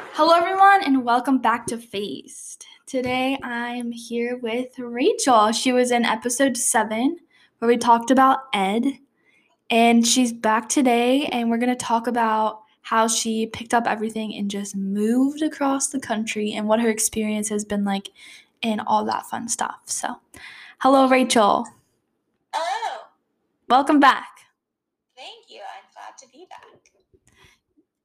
Hello, everyone, and welcome back to Phased. Today I'm here with Rachel. She was in episode seven where we talked about Ed, and she's back today, and we're going to talk about how she picked up everything and just moved across the country and what her experience has been like and all that fun stuff. So, hello, Rachel. Hello. Welcome back. Thank you. I'm glad to be back.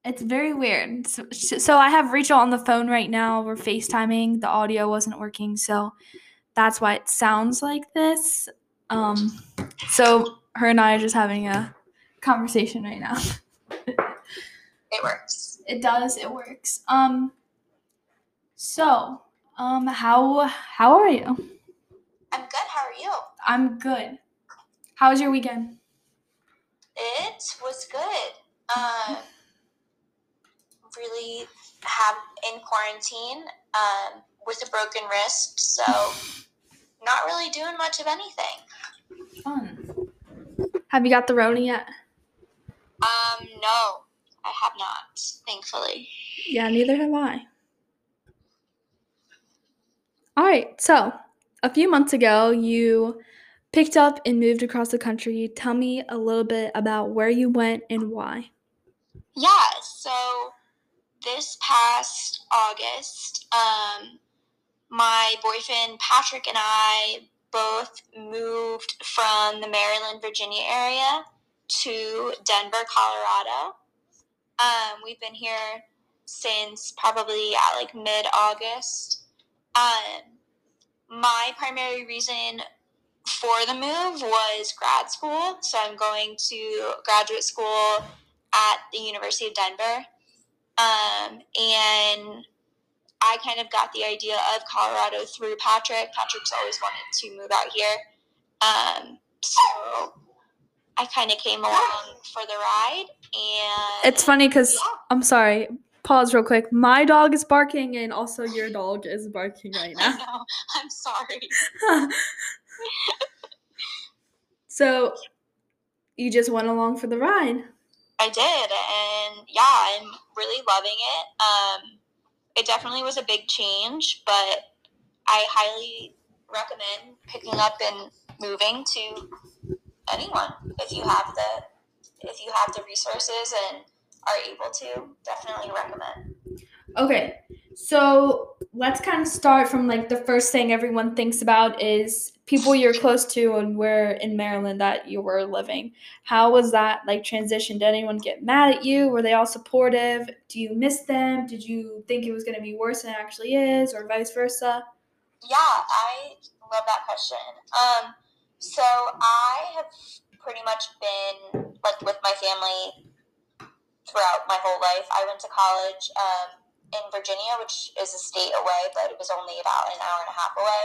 It's very weird. So, so I have Rachel on the phone right now. We're FaceTiming. The audio wasn't working, so that's why it sounds like this. Um, so her and I are just having a conversation right now. It works. It does. It works. Um. So, um, how how are you? I'm good. How are you? I'm good. How was your weekend? It was good. Um, really have in quarantine um, with a broken wrist, so not really doing much of anything. Fun. Have you got the Rona yet? Um, no, I have not, thankfully. Yeah, neither have I. All right, so a few months ago, you picked up and moved across the country. Tell me a little bit about where you went and why. Yeah, so this past August, um, my boyfriend Patrick and I both moved from the Maryland, Virginia area to Denver, Colorado. Um, we've been here since probably at like mid August. Um, my primary reason for the move was grad school. So I'm going to graduate school at the University of Denver. Um, and I kind of got the idea of Colorado through Patrick. Patrick's always wanted to move out here. Um, so I kind of came along for the ride. And It's funny because Yeah. I'm sorry. Pause real quick. My dog is barking, and also your dog is barking right now. know, I'm sorry. so you just went along for the ride. I did, and yeah, I'm really loving it. Um, it definitely was a big change, but I highly recommend picking up and moving to anyone if you have the if you have the resources and are able to. Definitely recommend. Okay, so let's kind of start from like the first thing everyone thinks about is people you're close to and where in Maryland that you were living. How was that like transition? Did anyone get mad at you? Were they all supportive? Do you miss them? Did you think it was going to be worse than it actually is, or vice versa? Yeah, I love that question. Um, so I have pretty much been like with my family throughout my whole life. I went to college um, in Virginia, which is a state away, but it was only about an hour and a half away.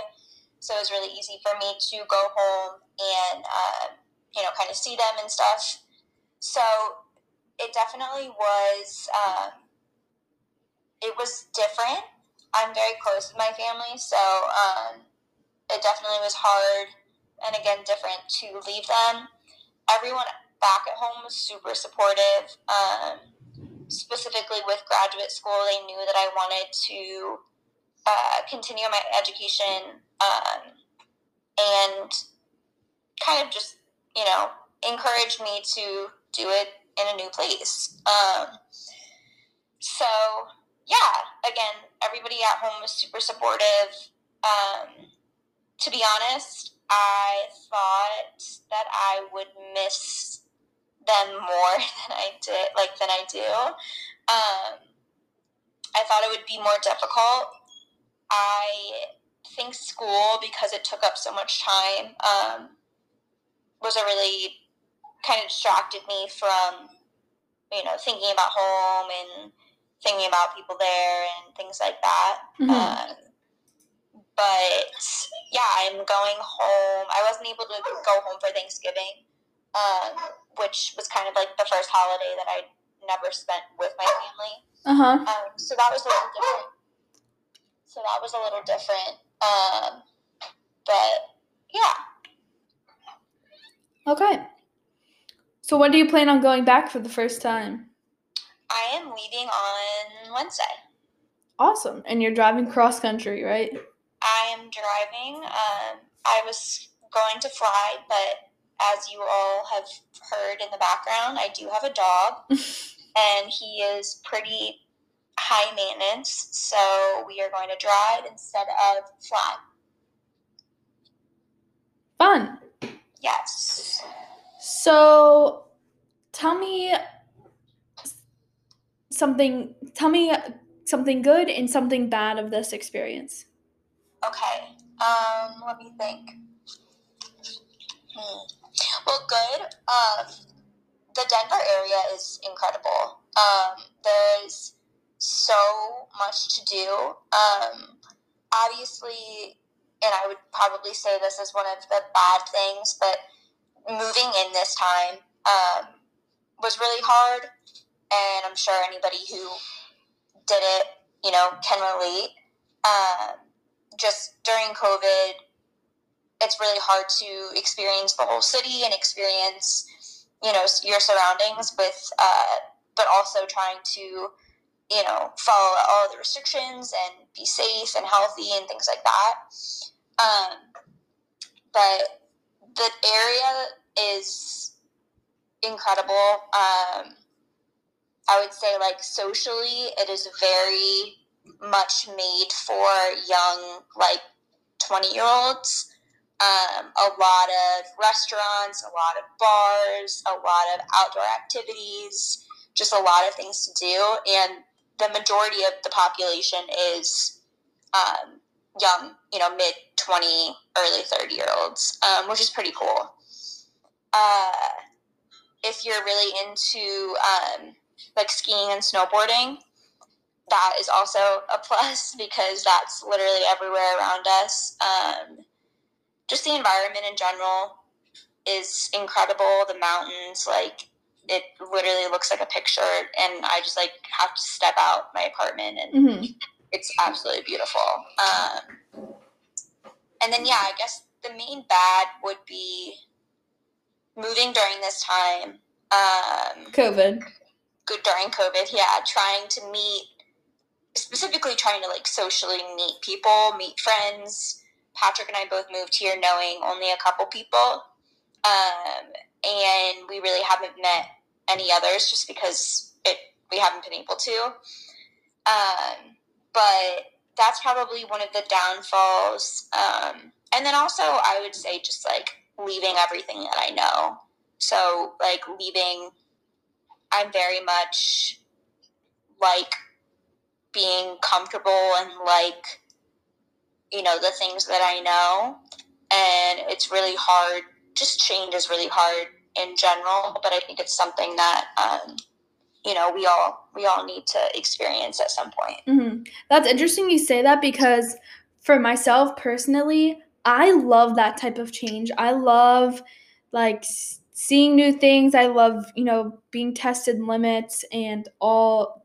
So it was really easy for me to go home and uh, you know kind of see them and stuff. So it definitely was. Um, it was different. I'm very close with my family, so um, it definitely was hard and again different to leave them. Everyone back at home was super supportive. Um, specifically with graduate school, they knew that I wanted to uh, continue my education um, and kind of just you know encouraged me to do it in a new place. Um, so yeah, again, everybody at home was super supportive. Um, to be honest, I thought that I would miss them more than I did, like than I do. Um, I thought it would be more difficult. I think school, because it took up so much time, um, was a really kind of distracted me from, you know, thinking about home and thinking about people there and things like that. Mhm. Um, but yeah, I'm going home. I wasn't able to go home for Thanksgiving, um, which was kind of like the first holiday that I never spent with my family. Uh huh. Um, so that was a little different. So that was a little different. Um, but yeah, Okay. So when do you plan on going back for the first time? I am leaving on Wednesday. Awesome. And you're driving cross country, right? I am driving. Um, I was going to fly, but as you all have heard in the background, I do have a dog, and he is pretty high maintenance. So we are going to drive instead of fly. Fun. Yes. So tell me something tell me something good and something bad of this experience. Okay. Um, let me think. Hmm. Well, good. Um, the Denver area is incredible. Um, there's so much to do. Um, obviously, and I would probably say this is one of the bad things, but moving in this time um, was really hard, and I'm sure anybody who did it, you know, can relate. Um, just during COVID, it's really hard to experience the whole city and experience, you know, your surroundings with, uh, but also trying to, you know, follow all the restrictions and be safe and healthy and things like that. Um, but the area is incredible. Um, I would say, like, socially, it is very much made for young, like, 20 year olds. Um, a lot of restaurants, a lot of bars, a lot of outdoor activities, just a lot of things to do. And the majority of the population is um, young, you know, mid 20, early 30 year olds, um, which is pretty cool. Uh, if you're really into um, like skiing and snowboarding, that is also a plus because that's literally everywhere around us. Um, just the environment in general is incredible. The mountains, like it literally looks like a picture, and I just like have to step out my apartment, and mm-hmm. it's absolutely beautiful. Um, and then yeah, I guess the main bad would be moving during this time. Um, COVID. Good during COVID, yeah. Trying to meet, specifically trying to like socially meet people, meet friends. Patrick and I both moved here knowing only a couple people, um, and we really haven't met any others just because it we haven't been able to. Um, but that's probably one of the downfalls. Um, and then also, I would say just like leaving everything that I know. So, like, leaving, I'm very much like being comfortable and like, you know, the things that I know. And it's really hard, just change is really hard in general, but I think it's something that, um, you know we all we all need to experience at some point mm-hmm. that's interesting you say that because for myself personally i love that type of change i love like seeing new things i love you know being tested limits and all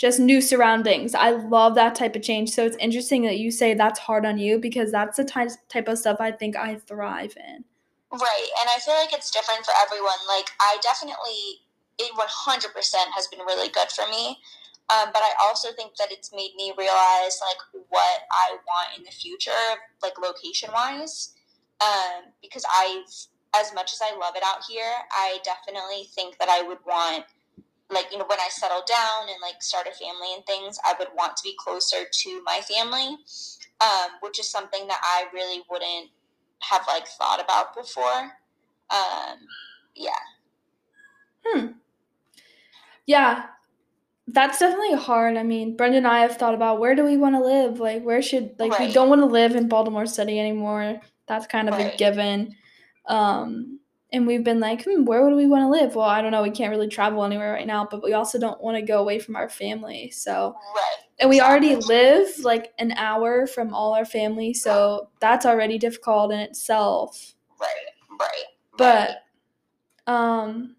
just new surroundings i love that type of change so it's interesting that you say that's hard on you because that's the type, type of stuff i think i thrive in right and i feel like it's different for everyone like i definitely it 100% has been really good for me. Um, but I also think that it's made me realize like what I want in the future, like location wise. Um, because I've, as much as I love it out here, I definitely think that I would want, like, you know, when I settled down and like start a family and things, I would want to be closer to my family, um, which is something that I really wouldn't have like thought about before. Um, yeah. Hmm. Yeah, that's definitely hard. I mean, brenda and I have thought about where do we want to live? Like, where should like right. we don't want to live in Baltimore City anymore. That's kind of right. a given. Um, and we've been like, hmm, where would we want to live? Well, I don't know. We can't really travel anywhere right now, but we also don't want to go away from our family. So, right. and we already live like an hour from all our family, so that's already difficult in itself. Right. Right. But, um,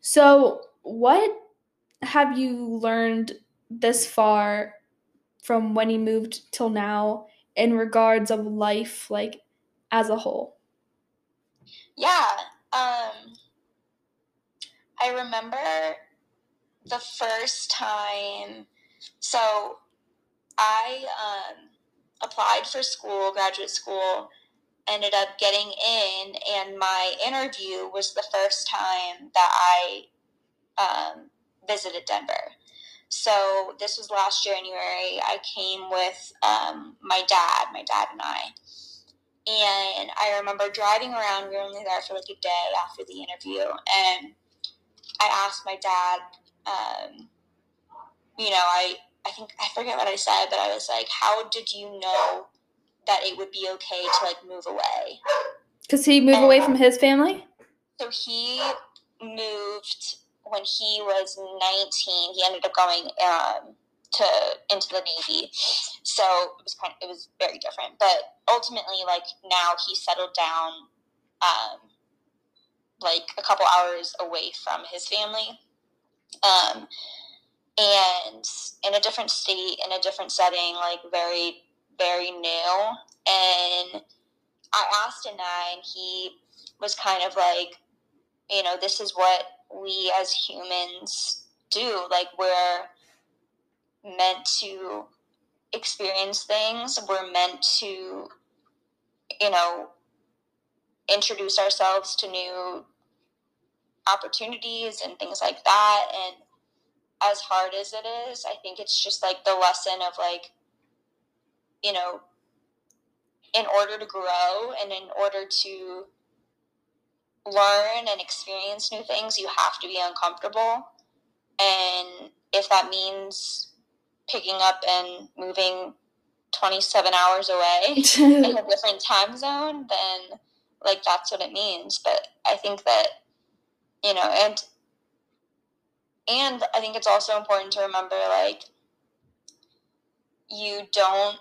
so what have you learned this far from when you moved till now in regards of life like as a whole yeah um i remember the first time so I um, applied for school, graduate school, ended up getting in, and my interview was the first time that I um, visited Denver. So this was last January. I came with um, my dad, my dad and I. And I remember driving around. We were only there for like a day after the interview, and I asked my dad. Um, you know, I I think I forget what I said, but I was like, "How did you know that it would be okay to like move away?" Because he moved and, away from his family. So he moved when he was 19. He ended up going um, to into the Navy, so it was kind of, it was very different. But ultimately, like now, he settled down, um, like a couple hours away from his family. Um, and in a different state, in a different setting, like very, very new. And I asked Anai, and he was kind of like, you know, this is what we as humans do. Like, we're meant to experience things, we're meant to, you know, introduce ourselves to new opportunities and things like that. And as hard as it is, I think it's just like the lesson of like, you know, in order to grow and in order to learn and experience new things, you have to be uncomfortable. And if that means picking up and moving 27 hours away in a different time zone, then like that's what it means. But I think that, you know, and and I think it's also important to remember like you don't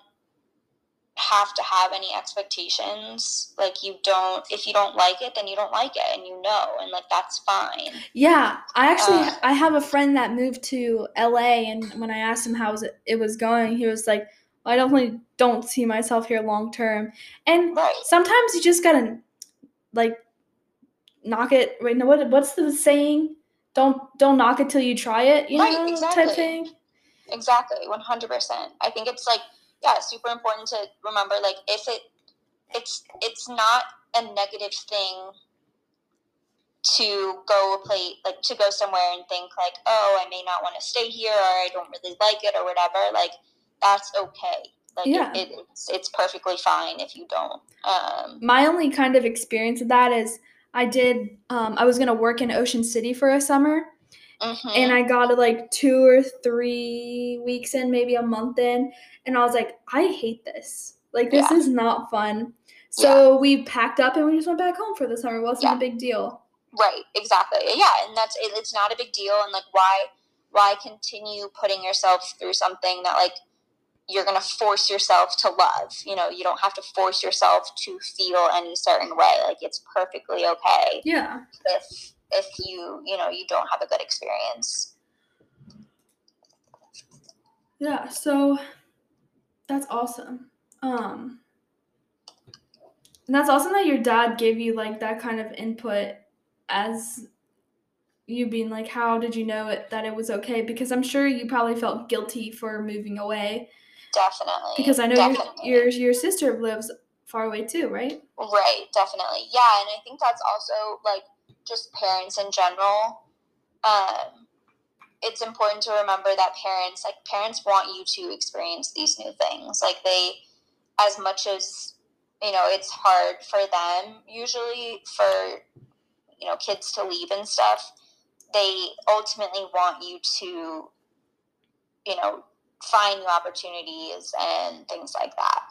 have to have any expectations. Like you don't if you don't like it, then you don't like it and you know and like that's fine. Yeah. I actually uh, I have a friend that moved to LA and when I asked him how it was going, he was like, well, I definitely don't see myself here long term. And right. sometimes you just gotta like knock it wait no what what's the saying? don't don't knock it till you try it, you right, know, exactly. type thing. Exactly, one hundred percent. I think it's like yeah, super important to remember like if it it's it's not a negative thing to go a play like to go somewhere and think like oh I may not want to stay here or I don't really like it or whatever like that's okay like yeah. It, it, it's, it's perfectly fine if you don't um, my only kind of experience of that is I did. Um, I was gonna work in Ocean City for a summer, mm-hmm. and I got it like two or three weeks in, maybe a month in, and I was like, I hate this. Like this yeah. is not fun. So yeah. we packed up and we just went back home for the summer. It wasn't yeah. a big deal. Right. Exactly. Yeah, and that's it, it's not a big deal. And like, why why continue putting yourself through something that like you're going to force yourself to love. You know, you don't have to force yourself to feel any certain way. Like it's perfectly okay. Yeah. If if you, you know, you don't have a good experience. Yeah, so that's awesome. Um and that's awesome that your dad gave you like that kind of input as you being like how did you know it that it was okay because i'm sure you probably felt guilty for moving away Definitely. Because I know definitely. your, your your sister lives far away too, right? Right, definitely. Yeah, and I think that's also like just parents in general. Um, it's important to remember that parents, like parents, want you to experience these new things. Like they, as much as you know, it's hard for them usually for you know kids to leave and stuff. They ultimately want you to, you know, find new opportunities and things like that.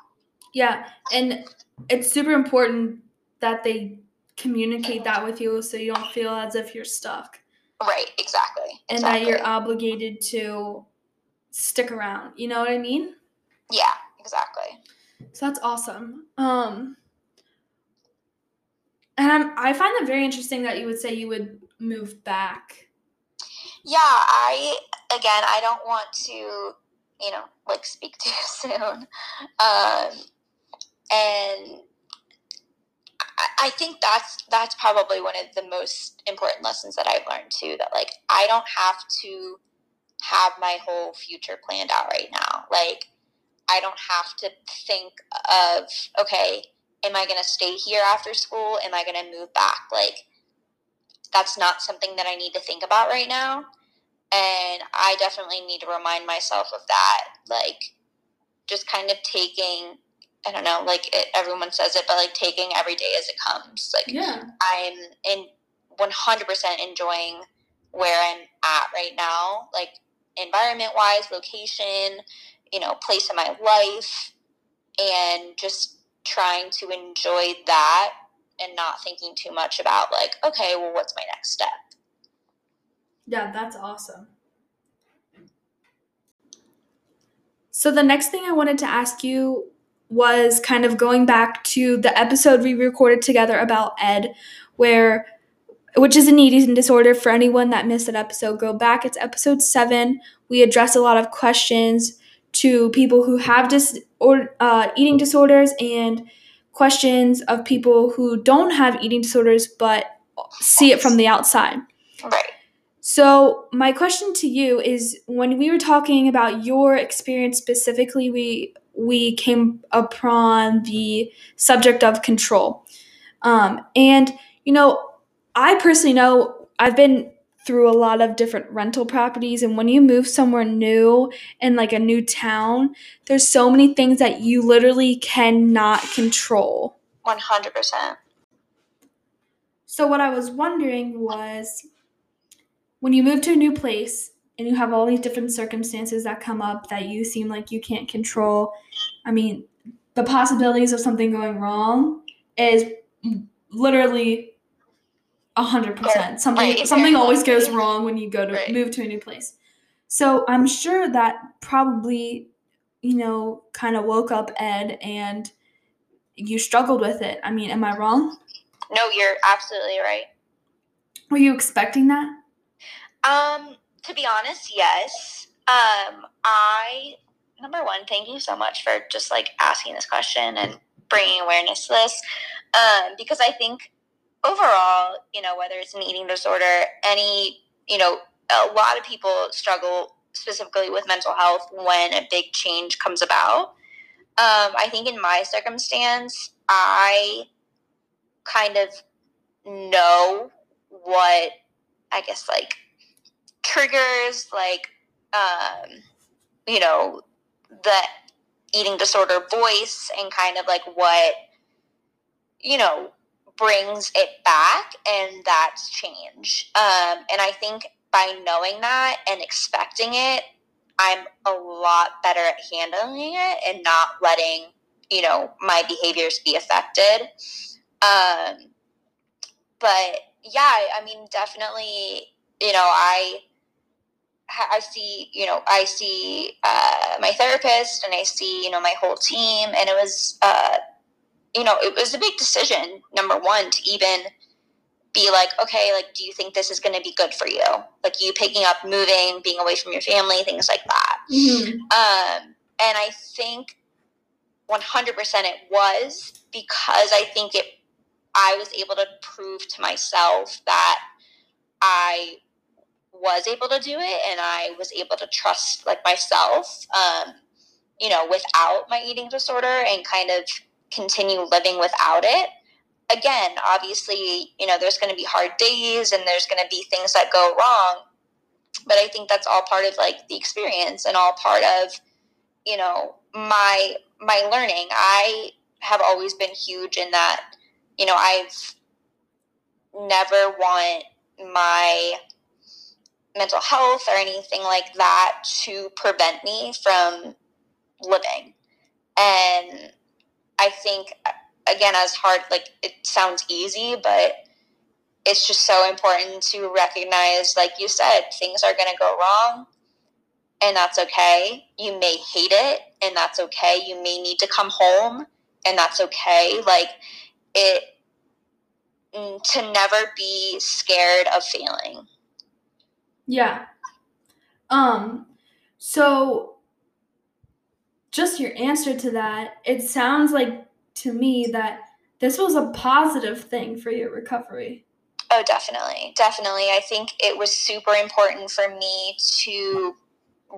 Yeah, and it's super important that they communicate that with you so you don't feel as if you're stuck. Right, exactly. And exactly. that you're obligated to stick around. You know what I mean? Yeah, exactly. So that's awesome. Um and I'm, I find it very interesting that you would say you would move back. Yeah, I again, I don't want to you know, like speak too soon. Um, and I think that's that's probably one of the most important lessons that I've learned too. That like I don't have to have my whole future planned out right now. Like I don't have to think of, okay, am I going to stay here after school? Am I going to move back? Like, that's not something that I need to think about right now. And I definitely need to remind myself of that. Like, just kind of taking, I don't know, like it, everyone says it, but like taking every day as it comes. Like, Yeah. I'm in 100% enjoying where I'm at right now, like environment wise, location, you know, place in my life, and just trying to enjoy that and not thinking too much about, like, okay, well, what's my next step? Yeah, that's awesome. So, the next thing I wanted to ask you was kind of going back to the episode we recorded together about Ed, where which is an eating disorder. For anyone that missed that episode go back. It's episode 7 we address a lot of questions to people who have dis- or uh, eating disorders and questions of people who don't have eating disorders but see it from the outside. Right. so, my question to you is when we were talking about your experience specifically, we we came upon the subject of control. Um, and you know, I personally know I've been through a lot of different rental properties and when you move somewhere new in like a new town, there's so many things that you literally cannot control. 100%. So what I was wondering was when you move to a new place and you have all these different circumstances that come up that you seem like you can't control, I mean, the possibilities of something going wrong is literally a hundred percent. Something Right. something always goes wrong when you go to Right. move to a new place. So I'm sure that probably, you know, kind of woke up Ed and you struggled with it. I mean, am I wrong? No, you're absolutely right. Were you expecting that? Um, to be honest, yes. Um, I number one, thank you so much for just like asking this question and bringing awareness to this. Um, because I think overall, you know, whether it's an eating disorder, any, you know, a lot of people struggle specifically with mental health when a big change comes about. Um, I think in my circumstance, I kind of know what I guess like triggers like um, you know the eating disorder voice and kind of like what you know brings it back and that's change um, and i think by knowing that and expecting it i'm a lot better at handling it and not letting you know my behaviors be affected. Um, but yeah i mean definitely you know i I see, you know, I see uh, my therapist and I see, you know, my whole team, and it was, uh, you know, it was a big decision. Number one, to even be like, okay, like, do you think this is going to be good for you? Like, you picking up, moving, being away from your family, things like that. Mm-hmm. Um, and I think 100% it was because I think it, I was able to prove to myself that I was able to do it and I was able to trust like myself, um, you know, without my eating disorder and kind of continue living without it. Again, obviously, you know, there's going to be hard days and there's going to be things that go wrong, but I think that's all part of like the experience and all part of, you know, my my learning. I have always been huge in that, you know, I've never want my mental health or anything like that to prevent me from living. And I think, again, as hard, like it sounds easy, but it's just so important to recognize, like you said, things are going to go wrong. And that's okay. You may hate it, and that's okay. You may need to come home, and that's okay. Like, it, mm, to never be scared of failing. Yeah. Um so just your answer to that, it sounds like to me that this was a positive thing for your recovery. Oh, definitely. Definitely. I think it was super important for me to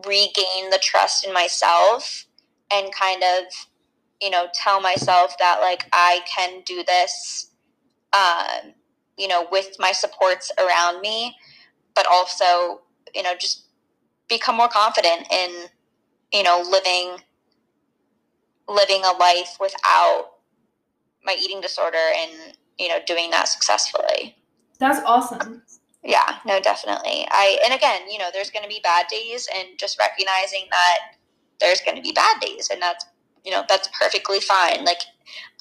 regain the trust in myself and kind of, you know, tell myself that like I can do this, um, you know, with my supports around me, but also, you know, just become more confident in, you know, living living a life without my eating disorder and you know doing that successfully. That's awesome. yeah no definitely. I and again you know there's going to be bad days and just recognizing that there's going to be bad days and that's you know that's perfectly fine. Like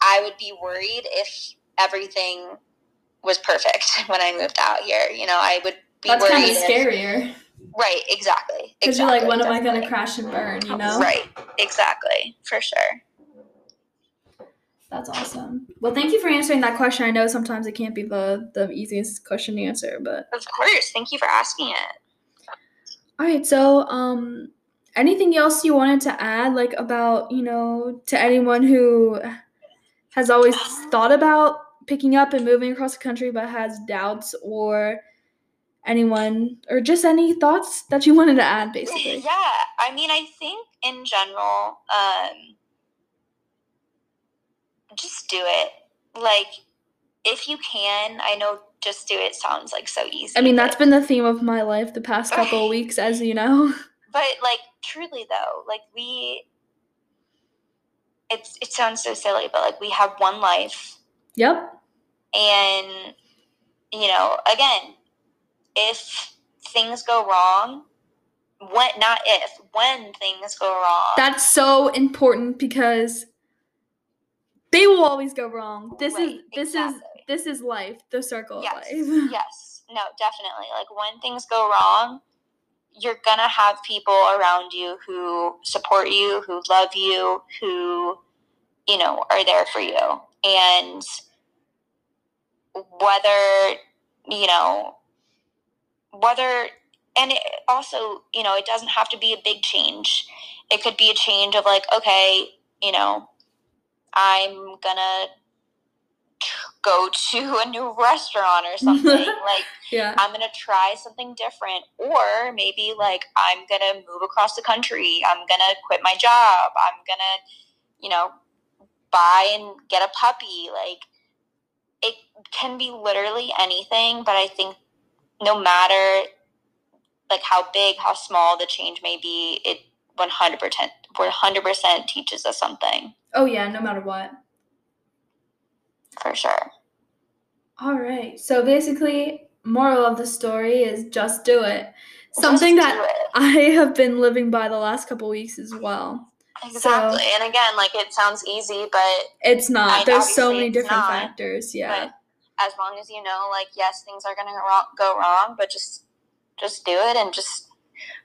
i would be worried if everything was perfect when i moved out here. You know i would be That's kind of if- scarier right exactly because exactly, you're like, when am I going to crash and burn? You know? right exactly for sure That's awesome. Well, thank you for answering that question. I know sometimes it can't be the the easiest question to answer, but of course thank you for asking it all right. So, um, anything else you wanted to add, like about you know, to anyone who has always thought about picking up and moving across the country but has doubts, or anyone, or just any thoughts that you wanted to add, basically. Yeah, I mean, I think in general, um, just do it. Like, if you can, I know just do it sounds like so easy. I mean, that's been the theme of my life the past couple of weeks, as you know. But like, truly though, like we, it's it sounds so silly, but like we have one life, Yep. and you know, again, if things go wrong, when not if when things go wrong, That's so important because they will always go wrong. This is Right, this is this is life, the circle yes, of life. yes, no, definitely. Like when things go wrong, you're gonna have people around you who support you, who love you, who you know are there for you, and whether you know whether and it also you know it doesn't have to be a big change. It could be a change of like okay you know i'm gonna go to a new restaurant or something. Like Yeah. i'm gonna try something different. Or maybe like i'm gonna move across the country. I'm gonna quit my job. I'm gonna you know buy and get a puppy. Like it can be literally anything but i think no matter like how big how small the change may be it 100% 100% teaches us something Oh yeah, no matter what. for sure All right. So basically, moral of the story is just do it. Something that it. I have been living by the last couple weeks as well. exactly and again like it sounds easy but It's not. I- There's so many different not, factors. Yeah. As long as you know like yes things are gonna go wrong, but just just do it and just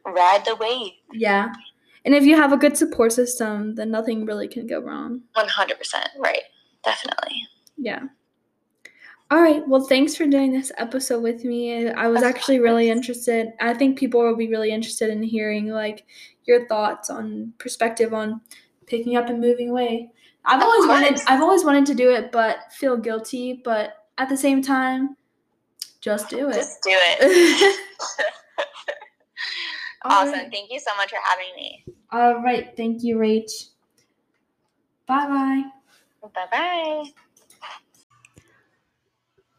ride the wave Yeah. And if you have a good support system, then nothing really can go wrong. 100% right definitely Yeah. All right. Well, thanks for doing this episode with me. I was Of actually really interested. I think people will be really interested in hearing like your thoughts on perspective on picking up and moving away. I've Of always wanted. I've always wanted to do it but feel guilty, but at the same time just do it. just do it awesome right. thank you so much for having me All right. Thank you, Rach. Bye-bye. bye bye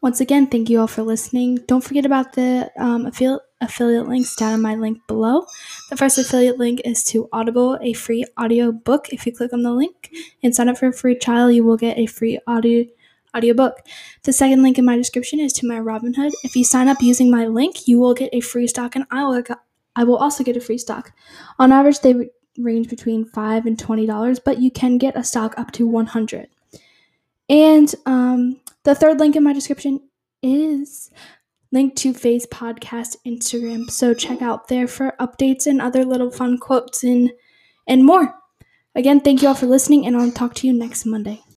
Once again, thank you all for listening. Don't forget about the um, affiliate affiliate links down in my link below. The first affiliate link is to Audible, a free audio book. If you click on the link and sign up for a free trial, you will get a free audio audiobook. The second link in my description is to my Robinhood. If you sign up using my link, you will get a free stock, and I will I will also get a free stock. On average, they range between five and twenty dollars, but you can get a stock up to one hundred. And um, the third link in my description is linked to Phased podcast Instagram. So check out there for updates and other little fun quotes and and more. Again, thank you all for listening, and I'll talk to you next Monday.